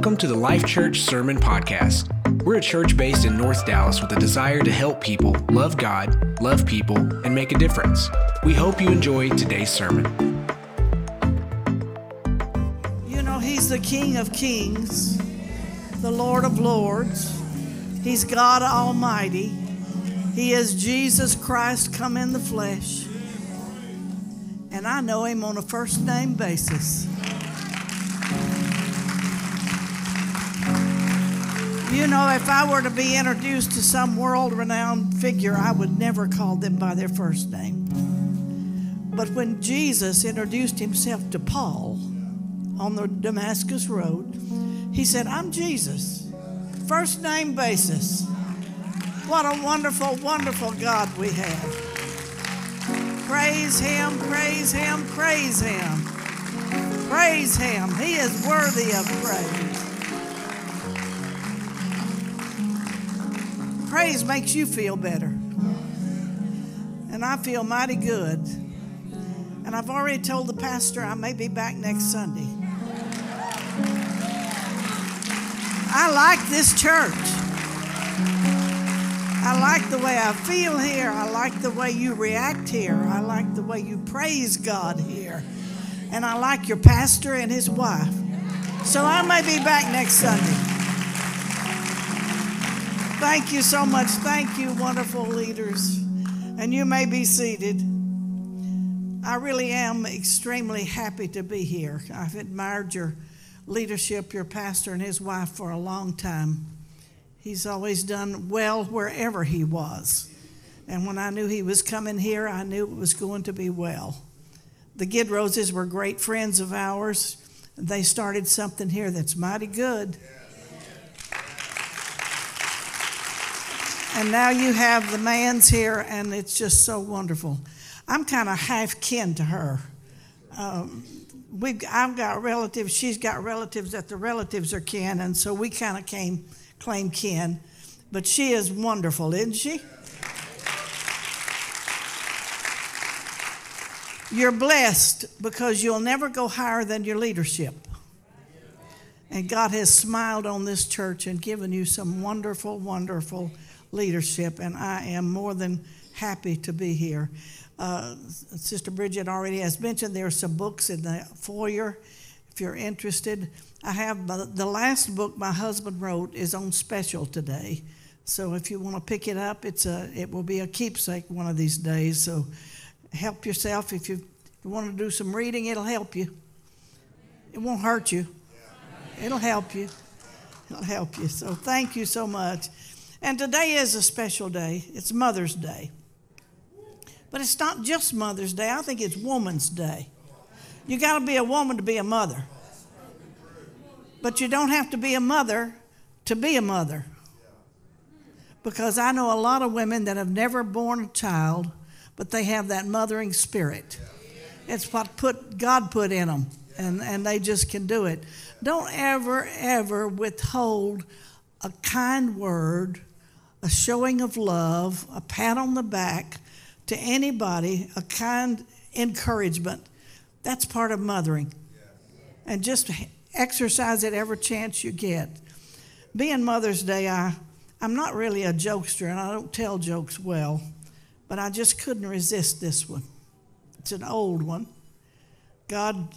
Welcome to the Life Church Sermon Podcast. We're a church based in North Dallas with a desire to help people love God, love people, and make a difference. We hope you enjoy today's sermon. You know, He's the King of Kings, the Lord of Lords. He's God Almighty. He is Jesus Christ come in the flesh. And I know Him on a first name basis. You know, if I were to be introduced to some world renowned figure, I would never call them by their first name. But when Jesus introduced himself to Paul on the Damascus Road, he said, I'm Jesus. First name basis. What a wonderful, wonderful God we have. Praise Him, praise Him, praise Him. Praise Him. He is worthy of praise. Praise makes you feel better. And I feel mighty good. And I've already told the pastor I may be back next Sunday. I like this church. I like the way I feel here. I like the way you react here. I like the way you praise God here. And I like your pastor and his wife. So I may be back next Sunday. Thank you so much. Thank you, wonderful leaders. And you may be seated. I really am extremely happy to be here. I've admired your leadership, your pastor and his wife, for a long time. He's always done well wherever he was. And when I knew he was coming here, I knew it was going to be well. The Gidroses were great friends of ours. They started something here that's mighty good. And now you have the Manns here, and it's just so wonderful. I'm kind of half kin to her. Um, we I've got relatives, she's got relatives that the relatives are kin, and so we kind of came claim kin. But she is wonderful, isn't she? You're blessed because you'll never go higher than your leadership. And God has smiled on this church and given you some wonderful, wonderful leadership, and I am more than happy to be here. Uh, Sister Bridget already has mentioned there are some books in the foyer if you're interested. I have the last book my husband wrote is on special today. So if you want to pick it up, it's a it will be a keepsake one of these days. So help yourself if you want to do some reading, it'll help you. It won't hurt you. It'll help you. It'll help you. So thank you so much. And today is a special day. It's Mother's Day. But it's not just Mother's Day, I think it's Woman's Day. You got to be a woman to be a mother. But you don't have to be a mother to be a mother. Because I know a lot of women that have never born a child, but they have that mothering spirit. It's what put God put in them, and, and they just can do it. Don't ever, ever withhold a kind word a showing of love, a pat on the back to anybody, a kind encouragement. That's part of mothering. And just exercise it every chance you get. Being Mother's Day, I, I'm not really a jokester and I don't tell jokes well, but I just couldn't resist this one. It's an old one. God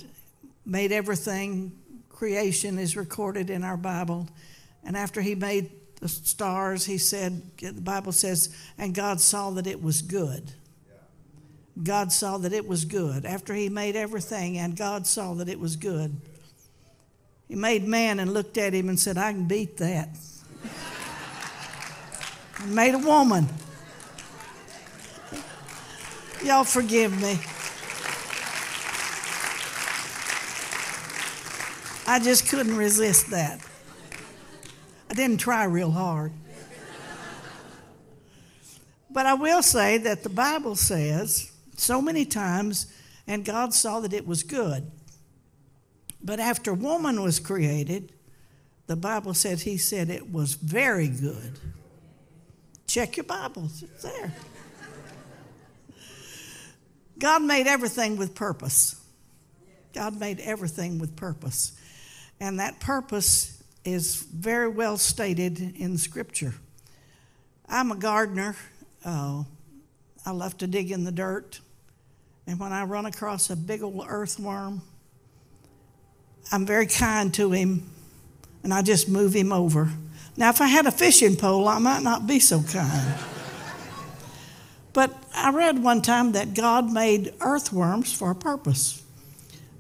made everything, creation is recorded in our Bible. And after He made the stars, he said, the Bible says, and God saw that it was good. God saw that it was good. After he made everything, and God saw that it was good, he made man and looked at him and said, I can beat that. he made a woman. Y'all forgive me. I just couldn't resist that. I didn't try real hard. But I will say that the Bible says so many times, and God saw that it was good. But after woman was created, the Bible said he said it was very good. Check your Bibles, it's there. God made everything with purpose. God made everything with purpose. And that purpose is very well stated in Scripture. I'm a gardener. Uh, I love to dig in the dirt. And when I run across a big old earthworm, I'm very kind to him and I just move him over. Now, if I had a fishing pole, I might not be so kind. but I read one time that God made earthworms for a purpose.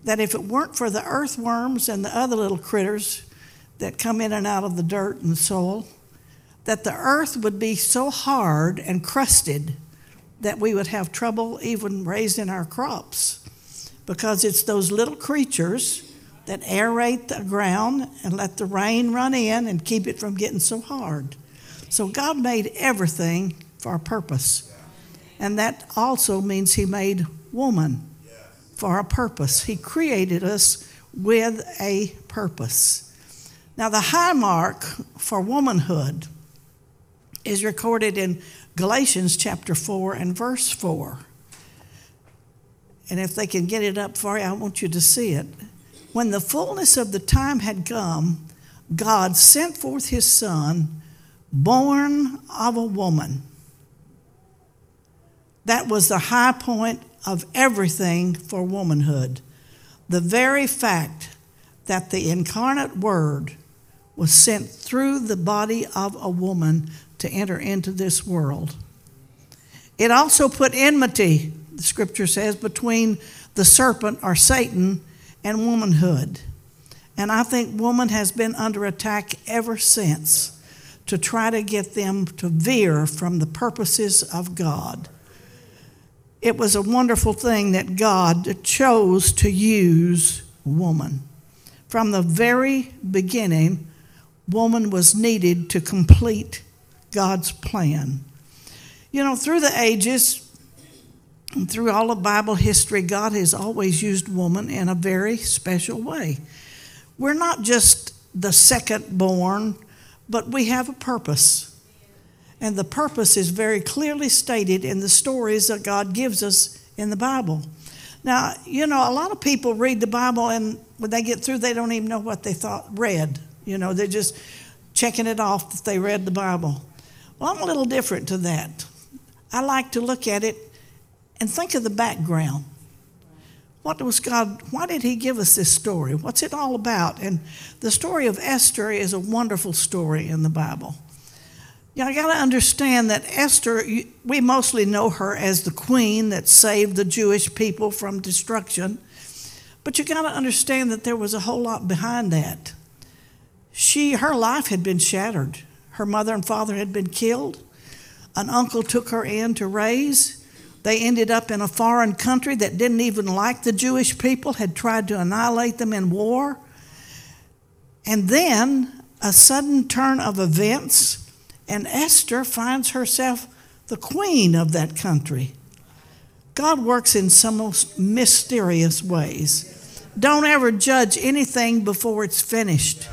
That if it weren't for the earthworms and the other little critters that come in and out of the dirt and soil, that the earth would be so hard and crusted that we would have trouble even raising our crops. Because it's those little creatures that aerate the ground and let the rain run in and keep it from getting so hard. So God made everything for a purpose. And that also means He made woman for a purpose. He created us with a purpose. Now, the high mark for womanhood is recorded in Galatians chapter 4 and verse 4. And if they can get it up for you, I want you to see it. When the fullness of the time had come, God sent forth his son, born of a woman. That was the high point of everything for womanhood. The very fact that the incarnate word was sent through the body of a woman to enter into this world. It also put enmity, the scripture says, between the serpent or Satan and womanhood. And I think woman has been under attack ever since to try to get them to veer from the purposes of God. It was a wonderful thing that God chose to use woman. From the very beginning, woman was needed to complete God's plan. You know, through the ages, and through all of Bible history, God has always used woman in a very special way. We're not just the second born, but we have a purpose. And the purpose is very clearly stated in the stories that God gives us in the Bible. Now, you know, a lot of people read the Bible and when they get through, they don't even know what they thought read. You know, they're just checking it off that they read the Bible. Well, I'm a little different to that. I like to look at it and think of the background. What was God, why did He give us this story? What's it all about? And the story of Esther is a wonderful story in the Bible. You I got to understand that Esther, we mostly know her as the queen that saved the Jewish people from destruction. But you got to understand that there was a whole lot behind that. She, her life had been shattered. Her mother and father had been killed. An uncle took her in to raise. They ended up in a foreign country that didn't even like the Jewish people, had tried to annihilate them in war. And then a sudden turn of events, and Esther finds herself the queen of that country. God works in some most mysterious ways. Don't ever judge anything before it's finished.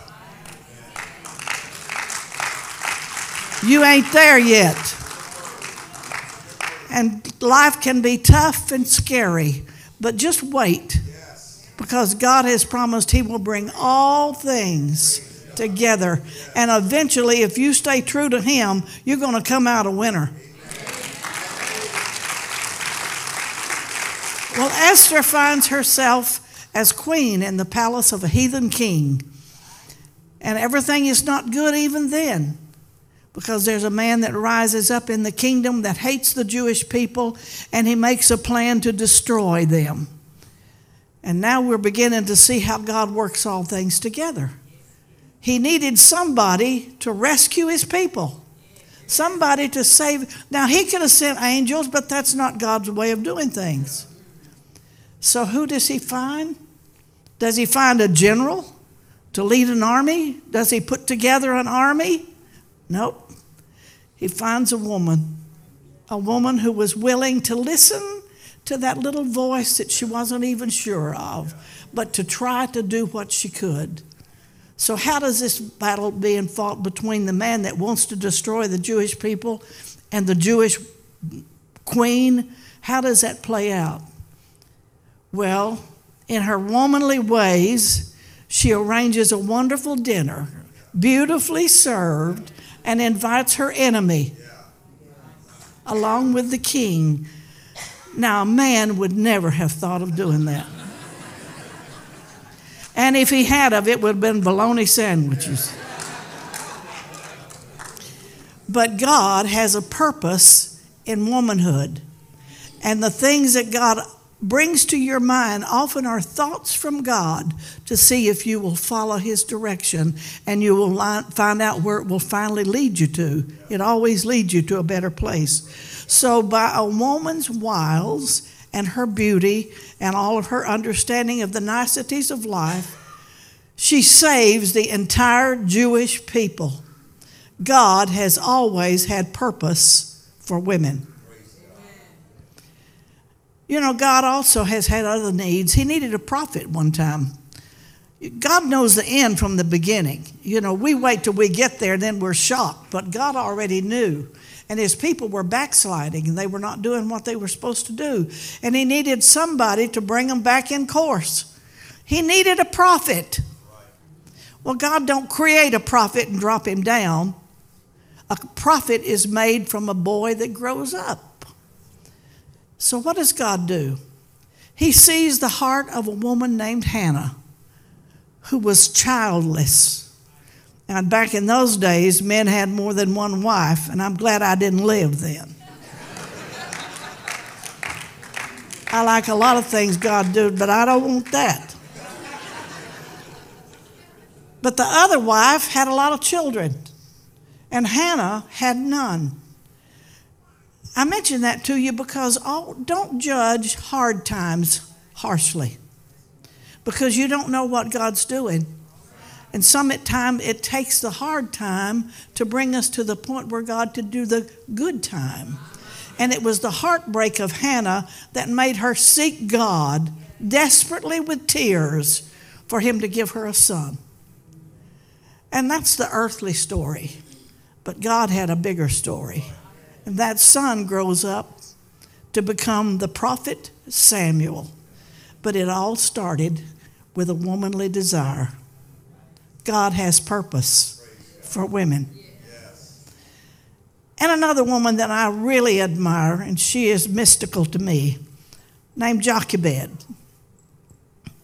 You ain't there yet. And life can be tough and scary, but just wait because God has promised He will bring all things together. And eventually, if you stay true to Him, you're going to come out a winner. Well, Esther finds herself as queen in the palace of a heathen king. And everything is not good even then because there's a man that rises up in the kingdom that hates the Jewish people and he makes a plan to destroy them. And now we're beginning to see how God works all things together. He needed somebody to rescue his people, somebody to save. Now, he could have sent angels, but that's not God's way of doing things. So, who does he find? Does he find a general to lead an army? Does he put together an army? Nope. He finds a woman, a woman who was willing to listen to that little voice that she wasn't even sure of, but to try to do what she could. So, how does this battle being fought between the man that wants to destroy the Jewish people and the Jewish queen, how does that play out? Well, in her womanly ways, she arranges a wonderful dinner beautifully served, and invites her enemy along with the king. Now, a man would never have thought of doing that. And if he had of it would have been bologna sandwiches. But God has a purpose in womanhood. And the things that God brings to your mind often are thoughts from God to see if you will follow His direction and you will find out where it will finally lead you to. It always leads you to a better place. So, by a woman's wiles and her beauty and all of her understanding of the niceties of life, she saves the entire Jewish people. God has always had purpose for women. You know, God also has had other needs. He needed a prophet one time. God knows the end from the beginning. You know, we wait till we get there, then we're shocked. But God already knew. And his people were backsliding and they were not doing what they were supposed to do. And he needed somebody to bring them back in course. He needed a prophet. Well, God don't create a prophet and drop him down. A prophet is made from a boy that grows up. So, what does God do? He sees the heart of a woman named Hannah who was childless. And back in those days, men had more than one wife, and I'm glad I didn't live then. I like a lot of things God did, but I don't want that. But the other wife had a lot of children, and Hannah had none. I mention that to you because all, don't judge hard times harshly because you don't know what God's doing. And some at time it takes the hard time to bring us to the point where God could do the good time. And it was the heartbreak of Hannah that made her seek God desperately with tears for him to give her a son. And that's the earthly story. But God had a bigger story. And that son grows up to become the prophet Samuel. But it all started with a womanly desire. God has purpose for women. And another woman that I really admire, and she is mystical to me, named Jochebed.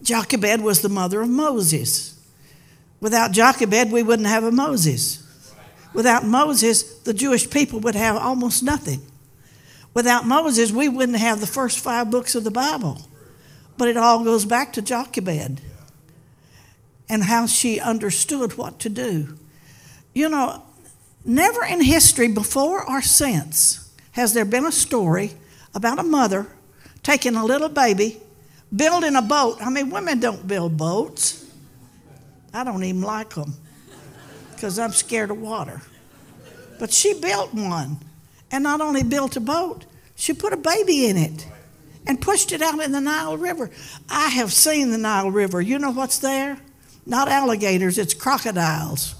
Jochebed was the mother of Moses. Without Jochebed, we wouldn't have a Moses. Without Moses, the Jewish people would have almost nothing. Without Moses, we wouldn't have the first five books of the Bible. But it all goes back to Jochebed and how she understood what to do. You know, never in history before or since has there been a story about a mother taking a little baby, building a boat. I mean, women don't build boats. I don't even like them because I'm scared of water. But she built one. And not only built a boat, she put a baby in it and pushed it out in the Nile River. I have seen the Nile River. You know what's there? Not alligators, it's crocodiles.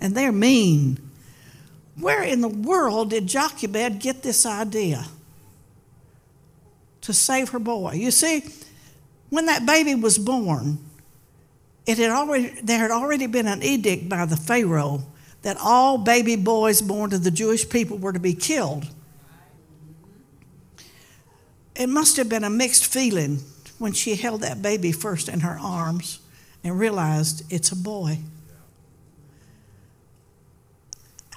And they're mean. Where in the world did Jochebed get this idea to save her boy? You see, when that baby was born, it had already, there had already been an edict by the Pharaoh that all baby boys born to the Jewish people were to be killed. It must have been a mixed feeling when she held that baby first in her arms and realized it's a boy.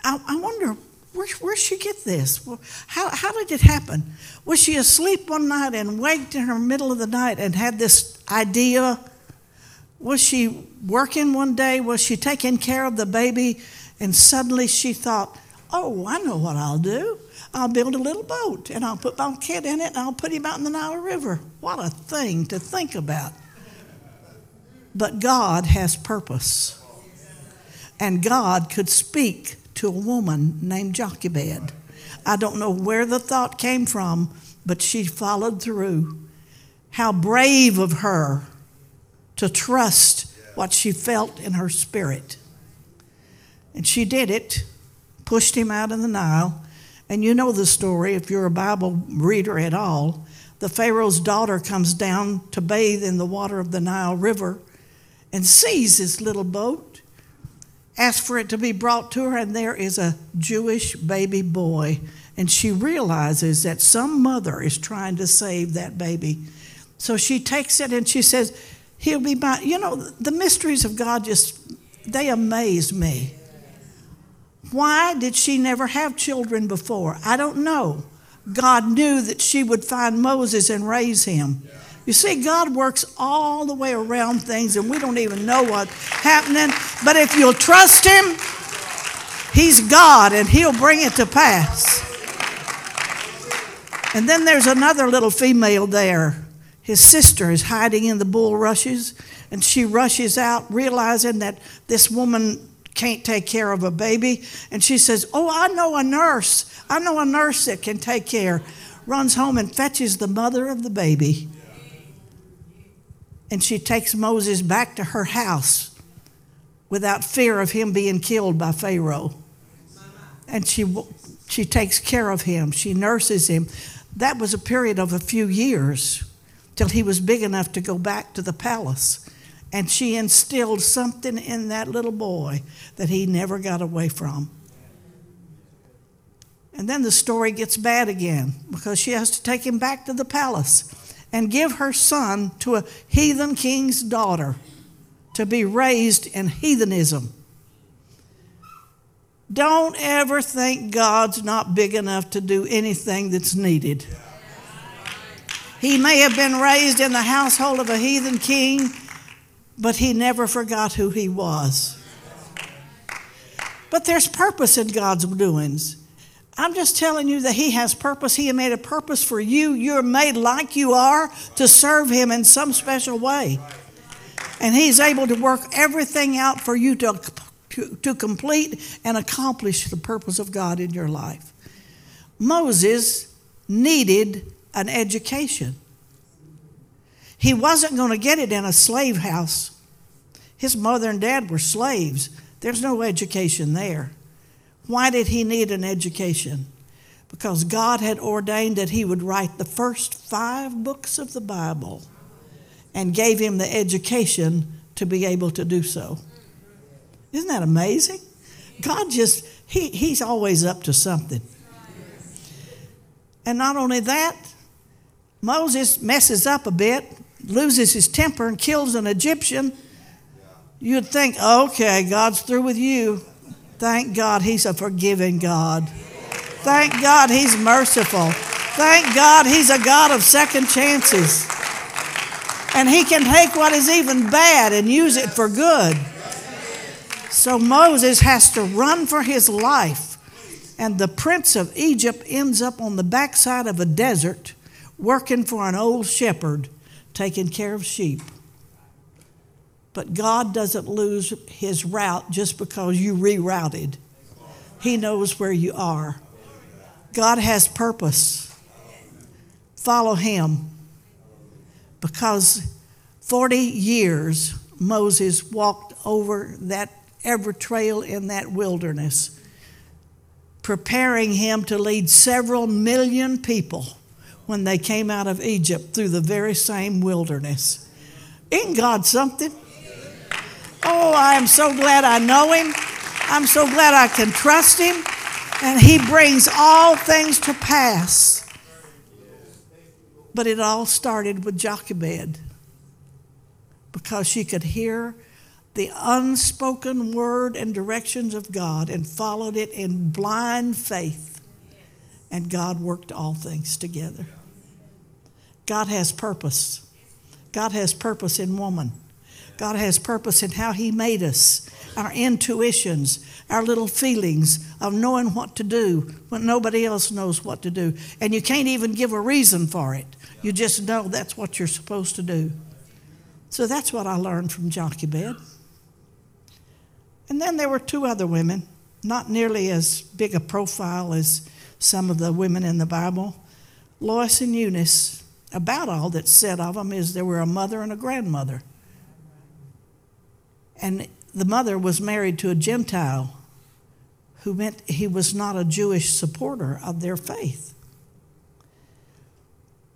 I, I wonder where, where'd she get this? How, how did it happen? Was she asleep one night and waked in the middle of the night and had this idea was she working one day? Was she taking care of the baby? And suddenly she thought, oh, I know what I'll do. I'll build a little boat and I'll put my kid in it and I'll put him out in the Nile River. What a thing to think about. But God has purpose. And God could speak to a woman named Jochebed. I don't know where the thought came from, but she followed through. How brave of her to trust what she felt in her spirit. And she did it, pushed him out in the Nile. And you know the story if you're a Bible reader at all. The Pharaoh's daughter comes down to bathe in the water of the Nile River and sees this little boat. asks for it to be brought to her, and there is a Jewish baby boy. And she realizes that some mother is trying to save that baby. So she takes it and she says, He'll be my, you know, the mysteries of God just, they amaze me. Why did she never have children before? I don't know. God knew that she would find Moses and raise him. You see, God works all the way around things, and we don't even know what's happening. But if you'll trust Him, He's God, and He'll bring it to pass. And then there's another little female there. His sister is hiding in the bulrushes, and she rushes out, realizing that this woman can't take care of a baby. And she says, Oh, I know a nurse. I know a nurse that can take care. Runs home and fetches the mother of the baby. And she takes Moses back to her house without fear of him being killed by Pharaoh. And she, she takes care of him, she nurses him. That was a period of a few years till he was big enough to go back to the palace. And she instilled something in that little boy that he never got away from. And then the story gets bad again because she has to take him back to the palace and give her son to a heathen king's daughter to be raised in heathenism. Don't ever think God's not big enough to do anything that's needed. He may have been raised in the household of a heathen king, but he never forgot who he was. But there's purpose in God's doings. I'm just telling you that He has purpose. He made a purpose for you. You're made like you are to serve Him in some special way. And He's able to work everything out for you to, to, to complete and accomplish the purpose of God in your life. Moses needed an education. He wasn't going to get it in a slave house. His mother and dad were slaves. There's no education there. Why did he need an education? Because God had ordained that he would write the first five books of the Bible and gave him the education to be able to do so. Isn't that amazing? God just, he, he's always up to something. And not only that, Moses messes up a bit, loses his temper, and kills an Egyptian. You'd think, okay, God's through with you. Thank God He's a forgiving God. Thank God He's merciful. Thank God He's a God of second chances. And He can take what is even bad and use it for good. So Moses has to run for his life. And the prince of Egypt ends up on the backside of a desert working for an old shepherd taking care of sheep. But God doesn't lose his route just because you rerouted. He knows where you are. God has purpose. Follow him. Because 40 years Moses walked over that ever trail in that wilderness, preparing him to lead several million people when they came out of Egypt through the very same wilderness. Ain't God something? Oh, I am so glad I know him. I'm so glad I can trust him. And he brings all things to pass. But it all started with Jochebed because she could hear the unspoken word and directions of God and followed it in blind faith. And God worked all things together. God has purpose. God has purpose in woman. God has purpose in how He made us, our intuitions, our little feelings of knowing what to do when nobody else knows what to do. And you can't even give a reason for it. You just know that's what you're supposed to do. So that's what I learned from Jochebed. And then there were two other women, not nearly as big a profile as some of the women in the Bible Lois and Eunice. About all that's said of them is there were a mother and a grandmother. And the mother was married to a Gentile who meant he was not a Jewish supporter of their faith.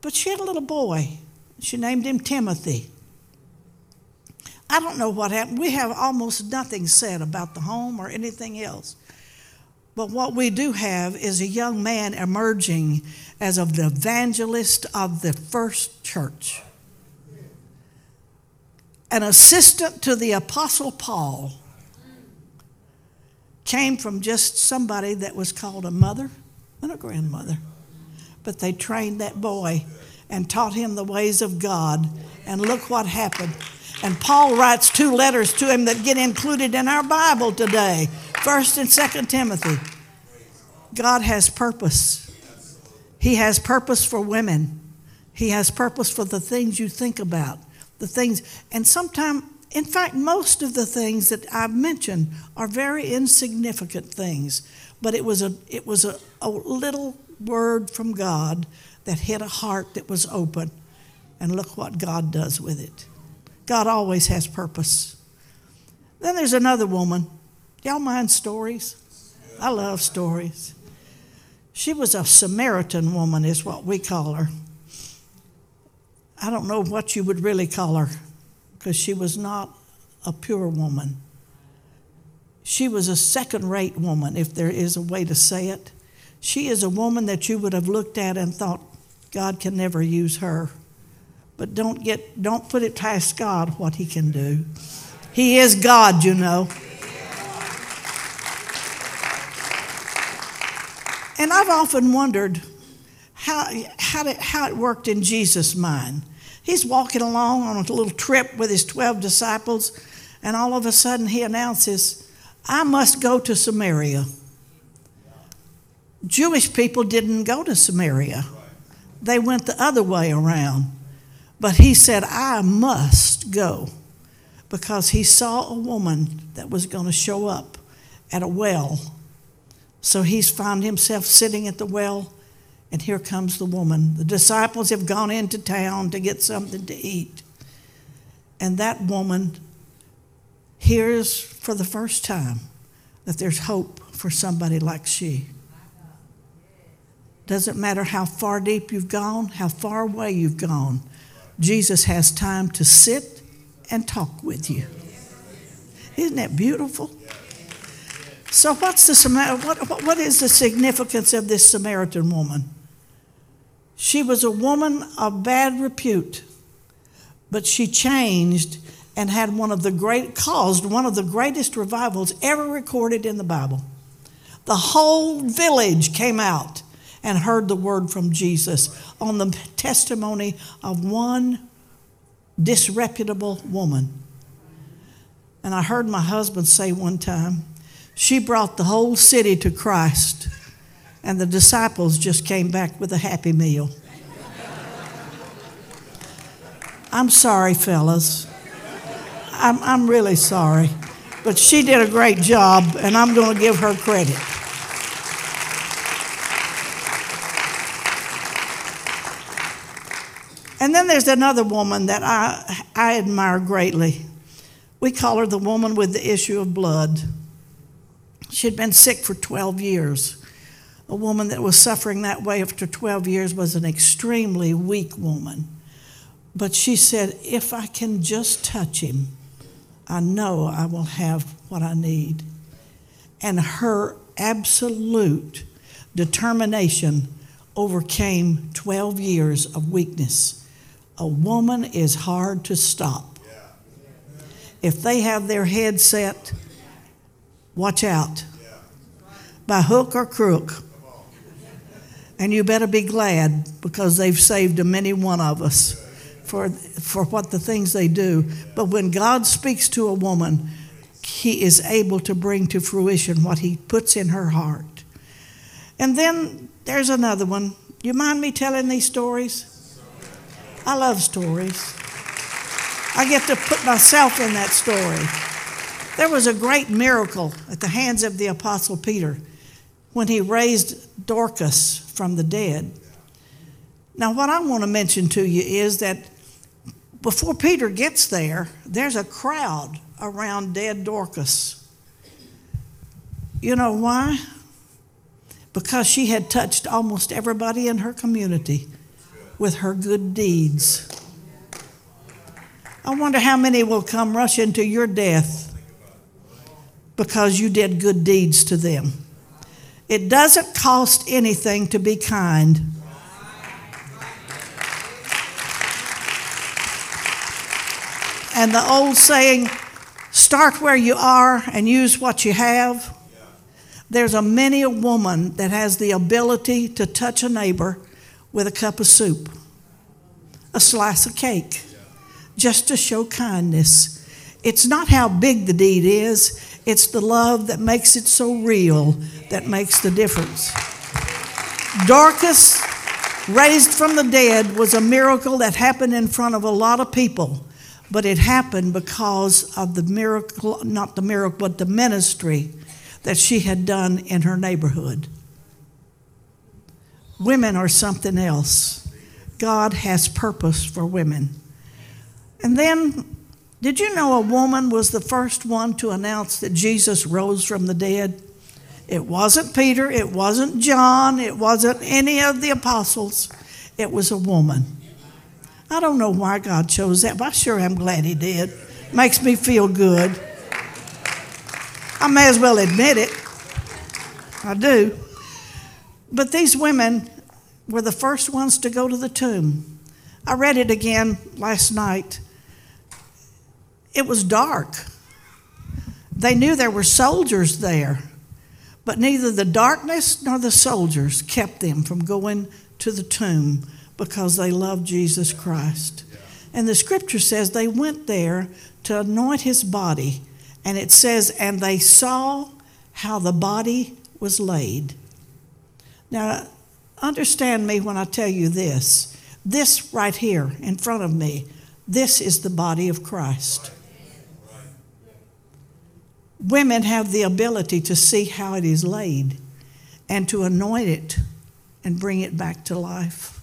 But she had a little boy. She named him Timothy. I don't know what happened. We have almost nothing said about the home or anything else. But what we do have is a young man emerging as of the evangelist of the first church. An assistant to the Apostle Paul came from just somebody that was called a mother and a grandmother. But they trained that boy and taught him the ways of God. And look what happened. And Paul writes two letters to him that get included in our Bible today First and Second Timothy. God has purpose. He has purpose for women. He has purpose for the things you think about, the things, and sometimes, in fact, most of the things that I've mentioned are very insignificant things. But it was a, it was a, a little word from God that hit a heart that was open. And look what God does with it. God always has purpose. Then there's another woman. Y'all mind stories? I love stories. She was a Samaritan woman, is what we call her. I don't know what you would really call her because she was not a pure woman. She was a second rate woman, if there is a way to say it. She is a woman that you would have looked at and thought, God can never use her. But don't get don't put it past God what he can do. He is God, you know. And I've often wondered how, how, it, how it worked in Jesus' mind. He's walking along on a little trip with his 12 disciples, and all of a sudden he announces, I must go to Samaria. Jewish people didn't go to Samaria, they went the other way around. But he said, I must go because he saw a woman that was going to show up at a well. So he's found himself sitting at the well, and here comes the woman. The disciples have gone into town to get something to eat. And that woman hears for the first time that there's hope for somebody like she. Doesn't matter how far deep you've gone, how far away you've gone, Jesus has time to sit and talk with you. Isn't that beautiful? So, what's the, what, what is the significance of this Samaritan woman? She was a woman of bad repute, but she changed and had one of the great, caused one of the greatest revivals ever recorded in the Bible. The whole village came out and heard the word from Jesus on the testimony of one disreputable woman. And I heard my husband say one time, she brought the whole city to Christ, and the disciples just came back with a happy meal. I'm sorry, fellas. I'm, I'm really sorry. But she did a great job, and I'm going to give her credit. And then there's another woman that I, I admire greatly. We call her the woman with the issue of blood. She'd been sick for 12 years. A woman that was suffering that way after 12 years was an extremely weak woman. But she said, If I can just touch him, I know I will have what I need. And her absolute determination overcame 12 years of weakness a woman is hard to stop. If they have their head set, watch out. By hook or crook. And you better be glad because they've saved a many one of us for, for what the things they do. But when God speaks to a woman, he is able to bring to fruition what he puts in her heart. And then there's another one. You mind me telling these stories? I love stories. I get to put myself in that story. There was a great miracle at the hands of the Apostle Peter when he raised Dorcas from the dead. Now, what I want to mention to you is that before Peter gets there, there's a crowd around dead Dorcas. You know why? Because she had touched almost everybody in her community with her good deeds. I wonder how many will come rushing to your death because you did good deeds to them. It doesn't cost anything to be kind. And the old saying, start where you are and use what you have. There's a many a woman that has the ability to touch a neighbor with a cup of soup, a slice of cake, just to show kindness. It's not how big the deed is, it's the love that makes it so real that makes the difference. Dorcas, raised from the dead, was a miracle that happened in front of a lot of people but it happened because of the miracle, not the miracle, but the ministry that she had done in her neighborhood. Women are something else. God has purpose for women. And then, did you know a woman was the first one to announce that Jesus rose from the dead? It wasn't Peter, it wasn't John, it wasn't any of the apostles, it was a woman. I don't know why God chose that, but I sure am glad He did. Makes me feel good. I may as well admit it. I do. But these women were the first ones to go to the tomb. I read it again last night. It was dark. They knew there were soldiers there, but neither the darkness nor the soldiers kept them from going to the tomb because they loved Jesus Christ. And the scripture says they went there to anoint his body. And it says, and they saw how the body was laid. Now, understand me when I tell you this. This right here in front of me, this is the body of Christ. Women have the ability to see how it is laid and to anoint it and bring it back to life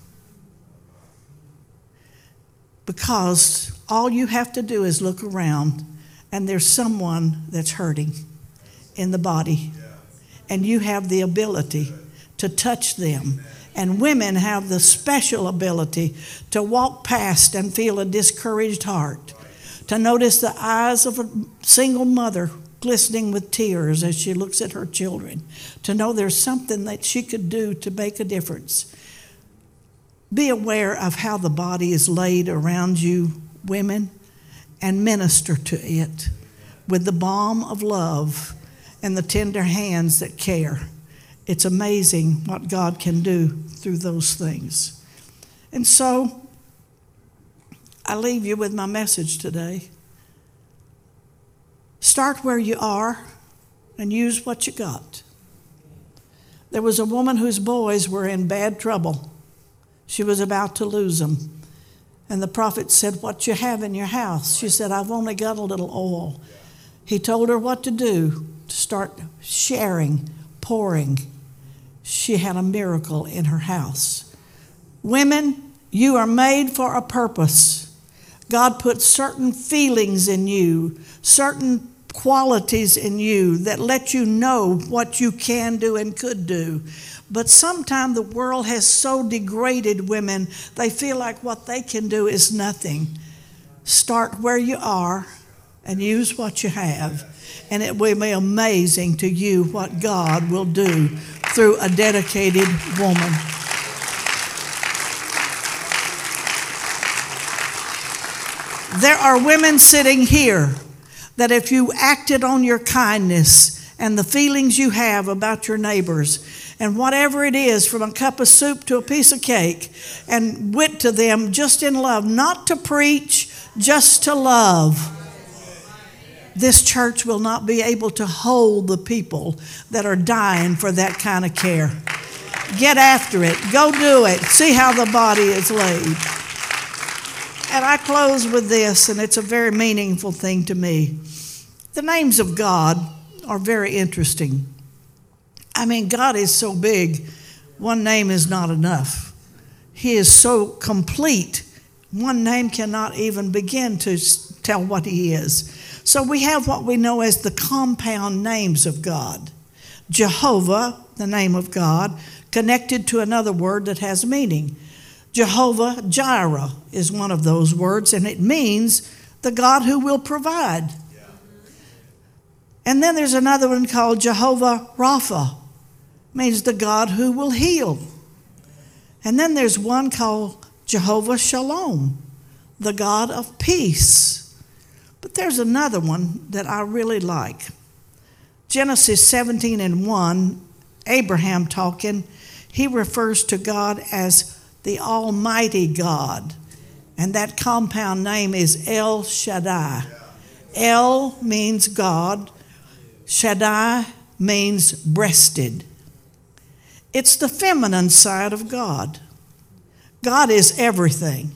because all you have to do is look around and there's someone that's hurting in the body. And you have the ability to touch them. And women have the special ability to walk past and feel a discouraged heart, to notice the eyes of a single mother glistening with tears as she looks at her children, to know there's something that she could do to make a difference. Be aware of how the body is laid around you, women, and minister to it with the balm of love and the tender hands that care. It's amazing what God can do through those things. And so, I leave you with my message today. Start where you are and use what you got. There was a woman whose boys were in bad trouble. She was about to lose them. And the prophet said, What you have in your house? She said, I've only got a little oil. He told her what to do to start sharing, pouring. She had a miracle in her house. Women, you are made for a purpose. God put certain feelings in you, certain qualities in you that let you know what you can do and could do. But sometimes the world has so degraded women, they feel like what they can do is nothing. Start where you are and use what you have, and it will be amazing to you what God will do through a dedicated woman. There are women sitting here that if you acted on your kindness and the feelings you have about your neighbors, and whatever it is, from a cup of soup to a piece of cake, and went to them just in love, not to preach, just to love. This church will not be able to hold the people that are dying for that kind of care. Get after it. Go do it. See how the body is laid. And I close with this, and it's a very meaningful thing to me. The names of God are very interesting. I mean, God is so big, one name is not enough. He is so complete, one name cannot even begin to tell what He is. So we have what we know as the compound names of God Jehovah, the name of God, connected to another word that has meaning. Jehovah Jireh is one of those words, and it means the God who will provide. And then there's another one called Jehovah Rapha, means the God who will heal. And then there's one called Jehovah Shalom, the God of peace. But there's another one that I really like. Genesis 17 and 1, Abraham talking, he refers to God as the Almighty God. And that compound name is El Shaddai. El means God, Shaddai means breasted. It's the feminine side of God. God is everything.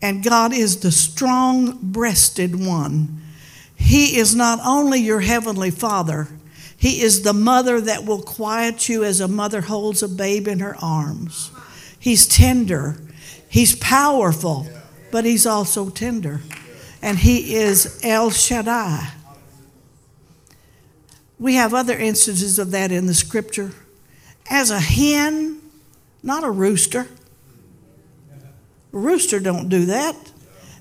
And God is the strong breasted one. He is not only your heavenly Father, He is the mother that will quiet you as a mother holds a babe in her arms. He's tender, He's powerful, but He's also tender. And He is El Shaddai. We have other instances of that in the scripture. As a hen, not a rooster. A rooster don't do that.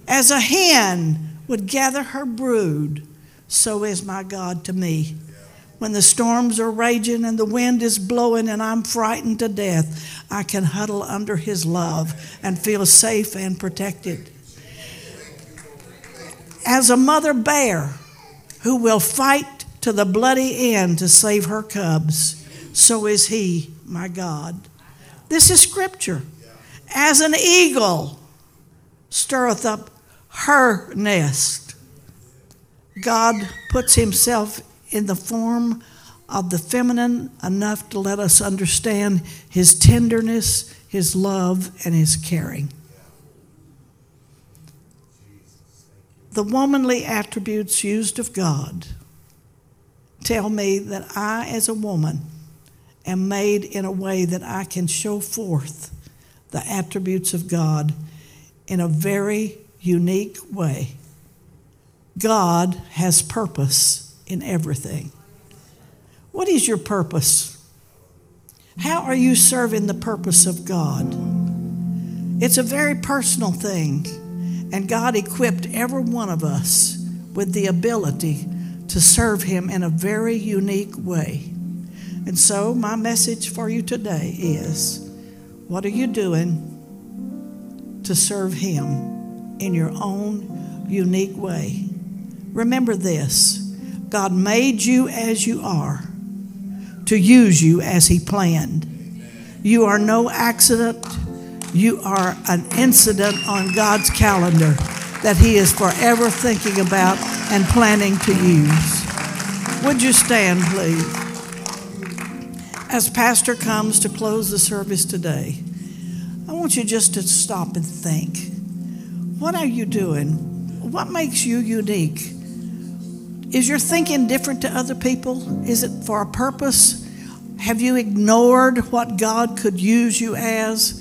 As a hen would gather her brood, so is my God to me. When the storms are raging and the wind is blowing and I'm frightened to death, I can huddle under his love and feel safe and protected. As a mother bear who will fight to the bloody end to save her cubs, so is he, my God. This is scripture. As an eagle stirreth up her nest, God puts himself in the form of the feminine enough to let us understand his tenderness, his love, and his caring. The womanly attributes used of God tell me that I, as a woman, am made in a way that I can show forth the attributes of God in a very unique way. God has purpose in everything. What is your purpose? How are you serving the purpose of God? It's a very personal thing, and God equipped every one of us with the ability to serve Him in a very unique way. And so, my message for you today is what are you doing to serve Him in your own unique way? Remember this God made you as you are to use you as He planned. You are no accident, you are an incident on God's calendar that He is forever thinking about and planning to use. Would you stand, please? As Pastor comes to close the service today, I want you just to stop and think. What are you doing? What makes you unique? Is your thinking different to other people? Is it for a purpose? Have you ignored what God could use you as?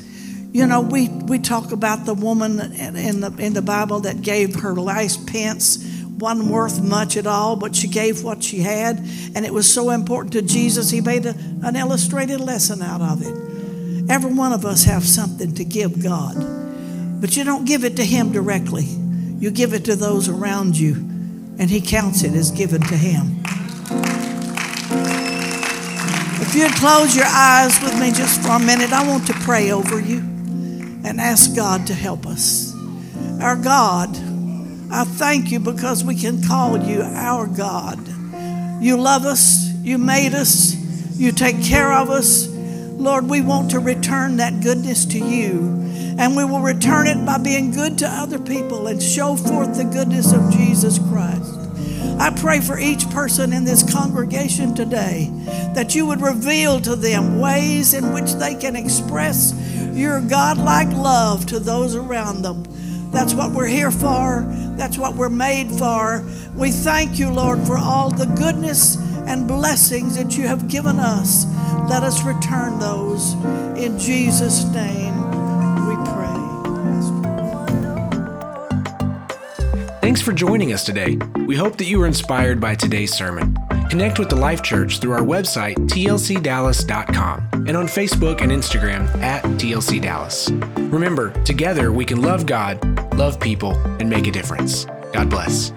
You know, we, we talk about the woman in the, in the Bible that gave her last pence wasn't worth much at all, but she gave what she had, and it was so important to Jesus, he made a, an illustrated lesson out of it. Every one of us have something to give God, but you don't give it to him directly. You give it to those around you, and he counts it as given to him. If you'd close your eyes with me just for a minute, I want to pray over you and ask God to help us. Our God, I thank you because we can call you our God. You love us, you made us, you take care of us. Lord, we want to return that goodness to you. And we will return it by being good to other people and show forth the goodness of Jesus Christ. I pray for each person in this congregation today that you would reveal to them ways in which they can express your God-like love to those around them. That's what we're here for. That's what we're made for. We thank you, Lord, for all the goodness and blessings that you have given us. Let us return those. In Jesus' name Thanks for joining us today. We hope that you were inspired by today's sermon. Connect with the Life Church through our website, tlcdallas.com, and on Facebook and Instagram at TLC Dallas. Remember, together we can love God, love people, and make a difference. God bless.